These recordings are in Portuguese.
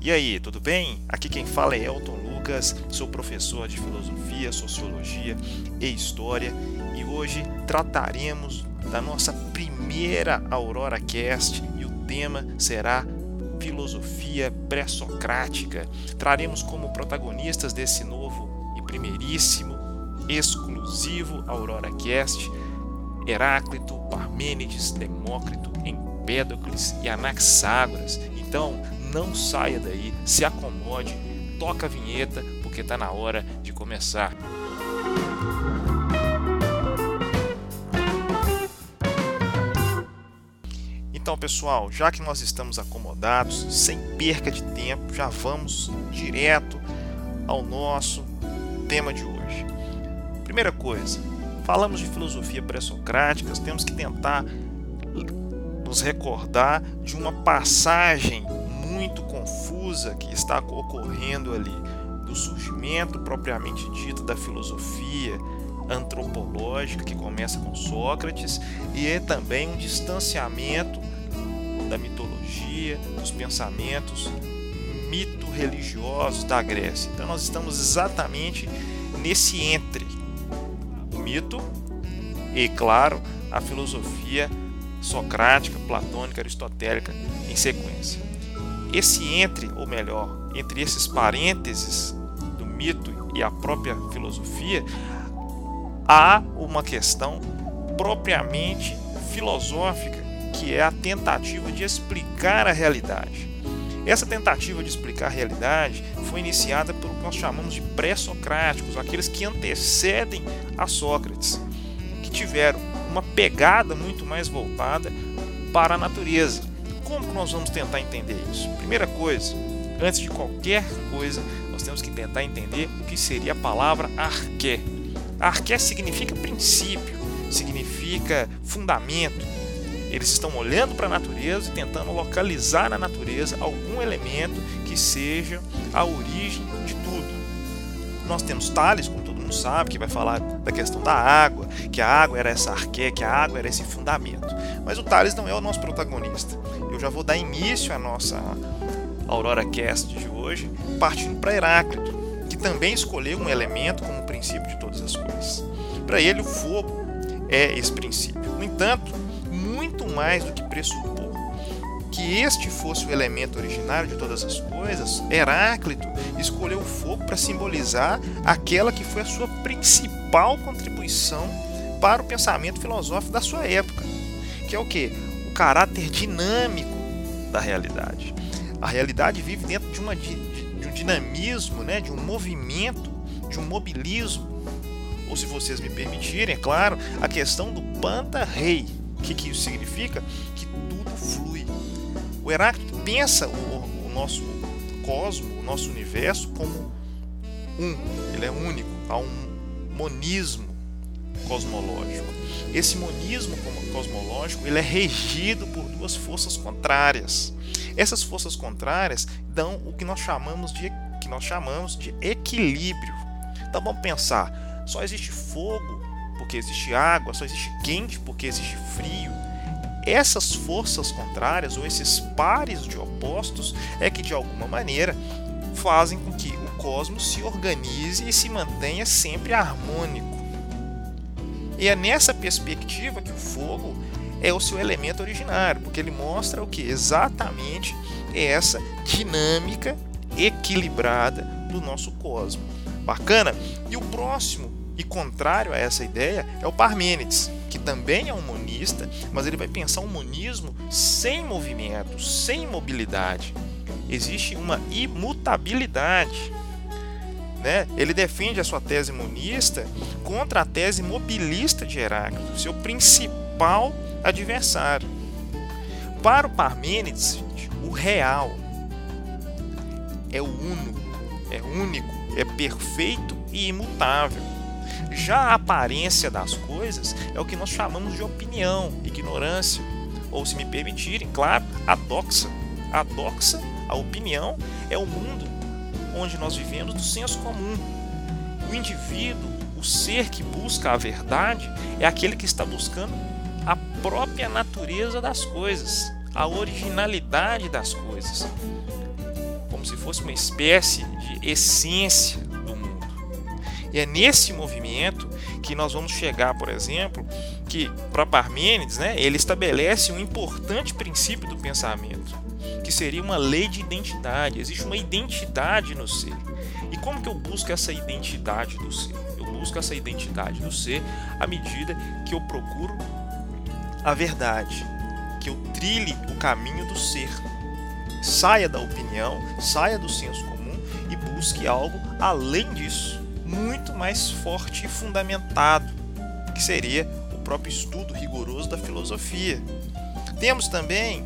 E aí, tudo bem? Aqui quem fala é Elton Lucas, sou professor de filosofia, sociologia e história e hoje trataremos da nossa primeira Aurora Cast e o tema será filosofia pré-socrática. Traremos como protagonistas desse novo e primeiríssimo exclusivo Aurora Cast Heráclito, Parmênides, Demócrito, Empédocles e Anaxágoras. Então, não saia daí, se acomode, toca a vinheta, porque está na hora de começar. Então, pessoal, já que nós estamos acomodados, sem perca de tempo, já vamos direto ao nosso tema de hoje. Primeira coisa, falamos de filosofia pré-socrática, temos que tentar nos recordar de uma passagem muito confusa que está ocorrendo ali do surgimento propriamente dito da filosofia antropológica que começa com Sócrates e é também um distanciamento da mitologia, dos pensamentos mito-religiosos da Grécia. Então nós estamos exatamente nesse entre o mito e, claro, a filosofia socrática, platônica, aristotélica em sequência. Esse entre, ou melhor, entre esses parênteses do mito e a própria filosofia, há uma questão propriamente filosófica, que é a tentativa de explicar a realidade. Essa tentativa de explicar a realidade foi iniciada pelo que nós chamamos de pré-socráticos, aqueles que antecedem a Sócrates, que tiveram uma pegada muito mais voltada para a natureza. Como que nós vamos tentar entender isso? Primeira coisa, antes de qualquer coisa, nós temos que tentar entender o que seria a palavra arqué. Arqué significa princípio, significa fundamento. Eles estão olhando para a natureza e tentando localizar na natureza algum elemento que seja a origem de tudo. Nós temos Tales, como mundo sabe, que vai falar da questão da água, que a água era essa arqué, que a água era esse fundamento. Mas o Tales não é o nosso protagonista. Eu já vou dar início à nossa Aurora Cast de hoje, partindo para Heráclito, que também escolheu um elemento como princípio de todas as coisas. Para ele, o fogo é esse princípio. No entanto, muito mais do que pressupor que este fosse o elemento originário de todas as coisas, Heráclito escolheu o fogo para simbolizar aquela que foi a sua principal contribuição para o pensamento filosófico da sua época, que é o que? O caráter dinâmico da realidade. A realidade vive dentro de, uma, de, um dinamismo, né, de um movimento, de um mobilismo. Ou se vocês me permitirem, é claro, a questão do panta rei. O que, que isso significa? Que. O Heráclito pensa o, o nosso cosmo, o nosso universo, como um. Ele é único. Há um monismo cosmológico. Esse monismo cosmológico ele é regido por duas forças contrárias. Essas forças contrárias dão o que nós chamamos de que nós chamamos de equilíbrio. Então vamos pensar, só existe fogo porque existe água, só existe quente porque existe frio essas forças contrárias ou esses pares de opostos é que de alguma maneira fazem com que o cosmos se organize e se mantenha sempre harmônico. E é nessa perspectiva que o fogo é o seu elemento originário, porque ele mostra o que exatamente é essa dinâmica equilibrada do nosso cosmos. Bacana? E o próximo e contrário a essa ideia é o Parmênides, que também é um monista, mas ele vai pensar um monismo sem movimento, sem mobilidade. Existe uma imutabilidade. Né? Ele defende a sua tese monista contra a tese mobilista de Heráclito, seu principal adversário. Para o Parmênides, o real é o uno, é único, é perfeito e imutável. Já a aparência das coisas é o que nós chamamos de opinião, ignorância, ou se me permitirem, claro, a doxa. A doxa, a opinião, é o mundo onde nós vivemos do senso comum. O indivíduo, o ser que busca a verdade, é aquele que está buscando a própria natureza das coisas, a originalidade das coisas. como se fosse uma espécie de essência. E é nesse movimento que nós vamos chegar, por exemplo, que para Parmênides, né, ele estabelece um importante princípio do pensamento, que seria uma lei de identidade. Existe uma identidade no ser. E como que eu busco essa identidade do ser? Eu busco essa identidade do ser à medida que eu procuro a verdade, que eu trilhe o caminho do ser. Saia da opinião, saia do senso comum e busque algo além disso, muito mais forte e fundamentado, que seria o próprio estudo rigoroso da filosofia. Temos também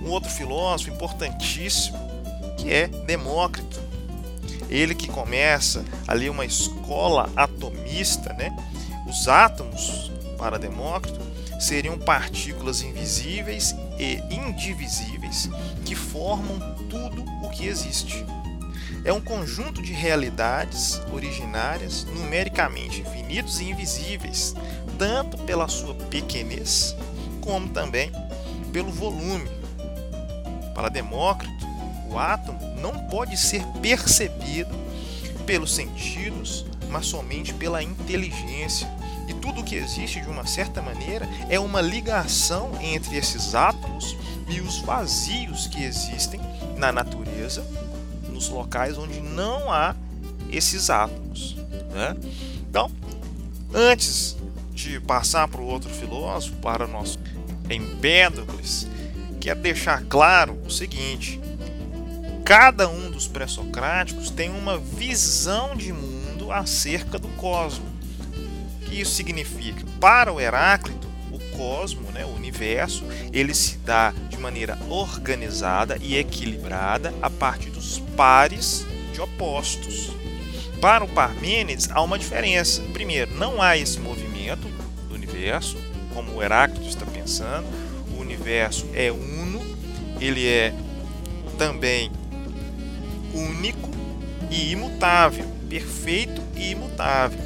um outro filósofo importantíssimo, que é Demócrito. Ele que começa ali uma escola atomista, né? Os átomos para Demócrito seriam partículas invisíveis e indivisíveis que formam tudo o que existe. É um conjunto de realidades originárias, numericamente infinitos e invisíveis, tanto pela sua pequenez, como também pelo volume. Para Demócrito, o átomo não pode ser percebido pelos sentidos, mas somente pela inteligência, e tudo o que existe, de uma certa maneira, é uma ligação entre esses átomos e os vazios que existem na natureza, nos locais onde não há esses átomos. Né? Então, antes de passar para o outro filósofo, para o nosso Empédocles, quero deixar claro o seguinte: cada um dos pré-socráticos tem uma visão de mundo acerca do cosmos que isso significa? Para o Heráclito, o cosmo, né, o universo, ele se dá de maneira organizada e equilibrada a partir dos pares de opostos. Para o Parmênides, há uma diferença. Primeiro, não há esse movimento do universo, como o Heráclito está pensando. O universo é uno, ele é também único e imutável, perfeito e imutável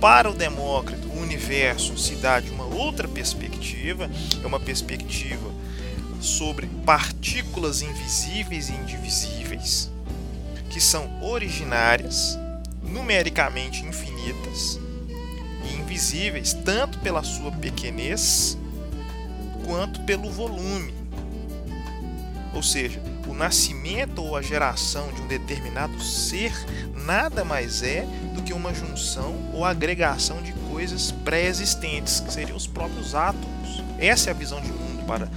para o Demócrito, universo se dá de uma outra perspectiva, é uma perspectiva sobre partículas invisíveis e indivisíveis, que são originárias, numericamente infinitas e invisíveis, tanto pela sua pequenez quanto pelo volume. Ou seja, o nascimento ou a geração de um determinado ser nada mais é do que uma junção ou agregação de coisas pré-existentes, que seriam os próprios átomos. Essa é a visão de mundo para,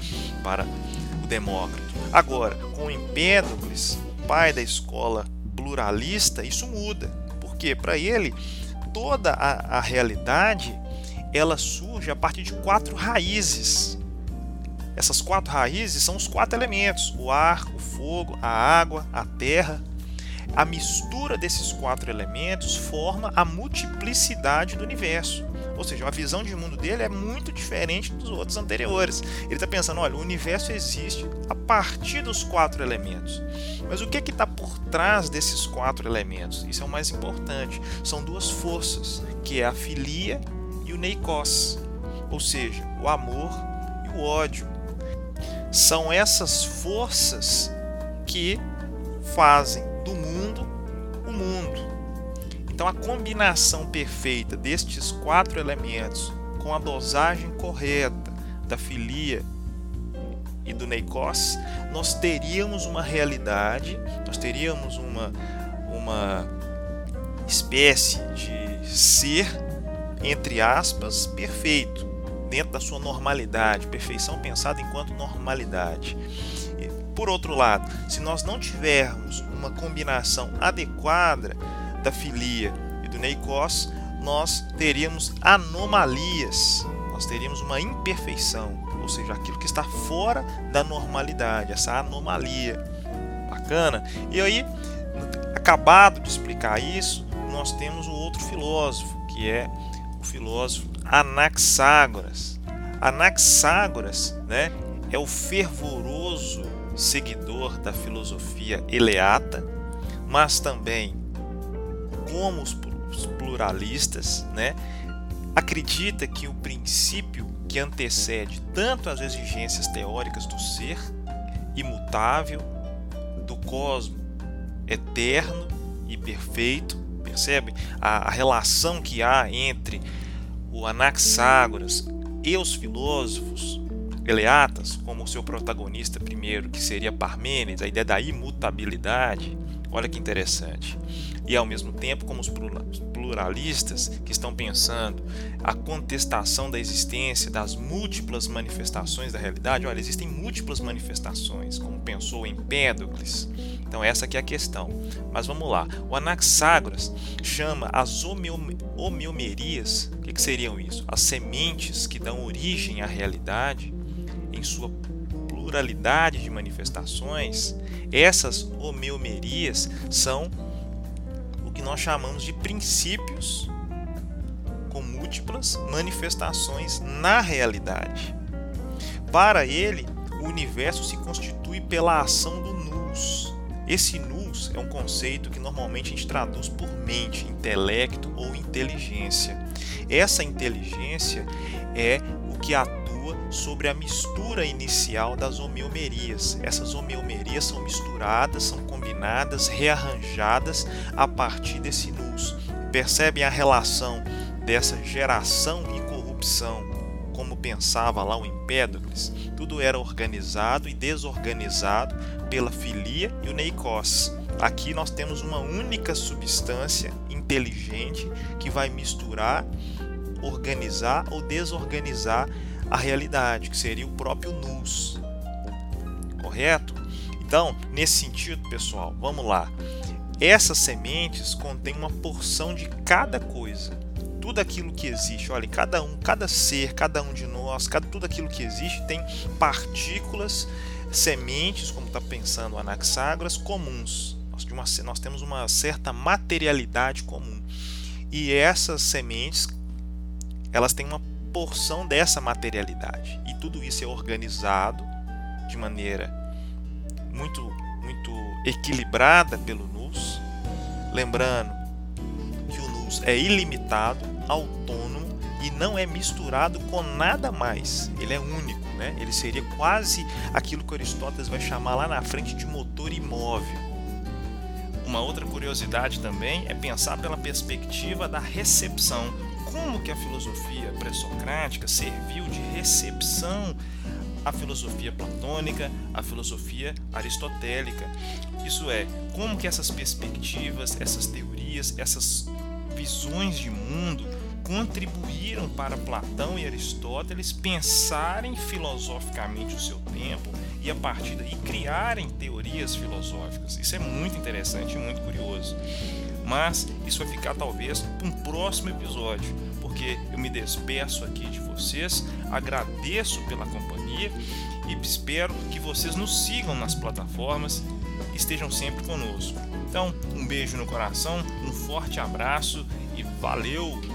para o Demócrito. Agora, com Empédocles, pai da escola pluralista, isso muda, porque para ele toda a, a realidade ela surge a partir de quatro raízes. Essas quatro raízes são os quatro elementos: o ar, o fogo, a água, a terra a mistura desses quatro elementos forma a multiplicidade do universo. Ou seja, a visão de mundo dele é muito diferente dos outros anteriores. Ele está pensando: olha, o universo existe a partir dos quatro elementos. Mas o que está por trás desses quatro elementos? Isso é o mais importante. São duas forças, que é a filia e o neikos, ou seja, o amor e o ódio. São essas forças que fazem do mundo o mundo. Então a combinação perfeita destes quatro elementos com a dosagem correta da filia e do neikos, nós teríamos uma realidade, nós teríamos uma, uma espécie de ser, entre aspas, perfeito, dentro da sua normalidade, perfeição pensada enquanto normalidade. Por outro lado, se nós não tivermos uma combinação adequada da filia e do neikos, nós teríamos anomalias, nós teríamos uma imperfeição, ou seja, aquilo que está fora da normalidade, essa anomalia. Bacana? E aí, acabado de explicar isso, nós temos o outro filósofo, que é o filósofo Anaxágoras. Anaxágoras né, é o fervoroso seguidor da filosofia eleata, mas também como os pluralistas, né, acredita que o princípio que antecede tanto as exigências teóricas do ser, imutável, do cosmo eterno e perfeito, percebe? A, a relação que há entre o Anaxágoras e os filósofos Eleatas, como o seu protagonista primeiro, que seria Parmênides, a ideia da imutabilidade, olha que interessante. E ao mesmo tempo, como os pluralistas que estão pensando a contestação da existência das múltiplas manifestações da realidade, olha, existem múltiplas manifestações, como pensou Empédocles. Então essa aqui é a questão. Mas vamos lá. O Anaxágoras chama as homeomerias, o que, que seriam isso? As sementes que dão origem à realidade, em sua pluralidade de manifestações, essas homeomerias são o que nós chamamos de princípios com múltiplas manifestações na realidade. Para ele, o universo se constitui pela ação do nous. Esse nous é um conceito que normalmente a gente traduz por mente, intelecto ou inteligência. Essa inteligência é o que atua sobre a mistura inicial das homeomerias. Essas homeomerias são misturadas, são combinadas, rearranjadas a partir desse nus. Percebem a relação dessa geração e corrupção, como pensava lá o Empédocles? Tudo era organizado e desorganizado pela filia e o neikos. Aqui nós temos uma única substância inteligente que vai misturar, organizar ou desorganizar a realidade, que seria o próprio nous. Correto? Então, nesse sentido, pessoal, vamos lá. Essas sementes contêm uma porção de cada coisa. Tudo aquilo que existe, olha, cada um, cada ser, cada um de nós, cada, tudo aquilo que existe tem partículas, sementes, como está pensando Anaxágoras, comuns. Nós, uma, nós temos uma certa materialidade comum. E essas sementes, elas têm uma porção dessa materialidade. E tudo isso é organizado de maneira muito, muito equilibrada pelo NUS. Lembrando é ilimitado, autônomo e não é misturado com nada mais. Ele é único, né? Ele seria quase aquilo que Aristóteles vai chamar lá na frente de motor imóvel. Uma outra curiosidade também é pensar pela perspectiva da recepção como que a filosofia pré-socrática serviu de recepção à filosofia platônica, à filosofia aristotélica. Isso é, como que essas perspectivas, essas teorias, essas visões de mundo contribuíram para Platão e Aristóteles pensarem filosoficamente o seu tempo e a partir daí criarem teorias filosóficas. Isso é muito interessante e muito curioso mas isso vai ficar talvez para um próximo episódio, porque eu me despeço aqui de vocês, agradeço pela companhia e espero que vocês nos sigam nas plataformas e estejam sempre conosco. Então, um beijo no coração, um forte abraço e valeu!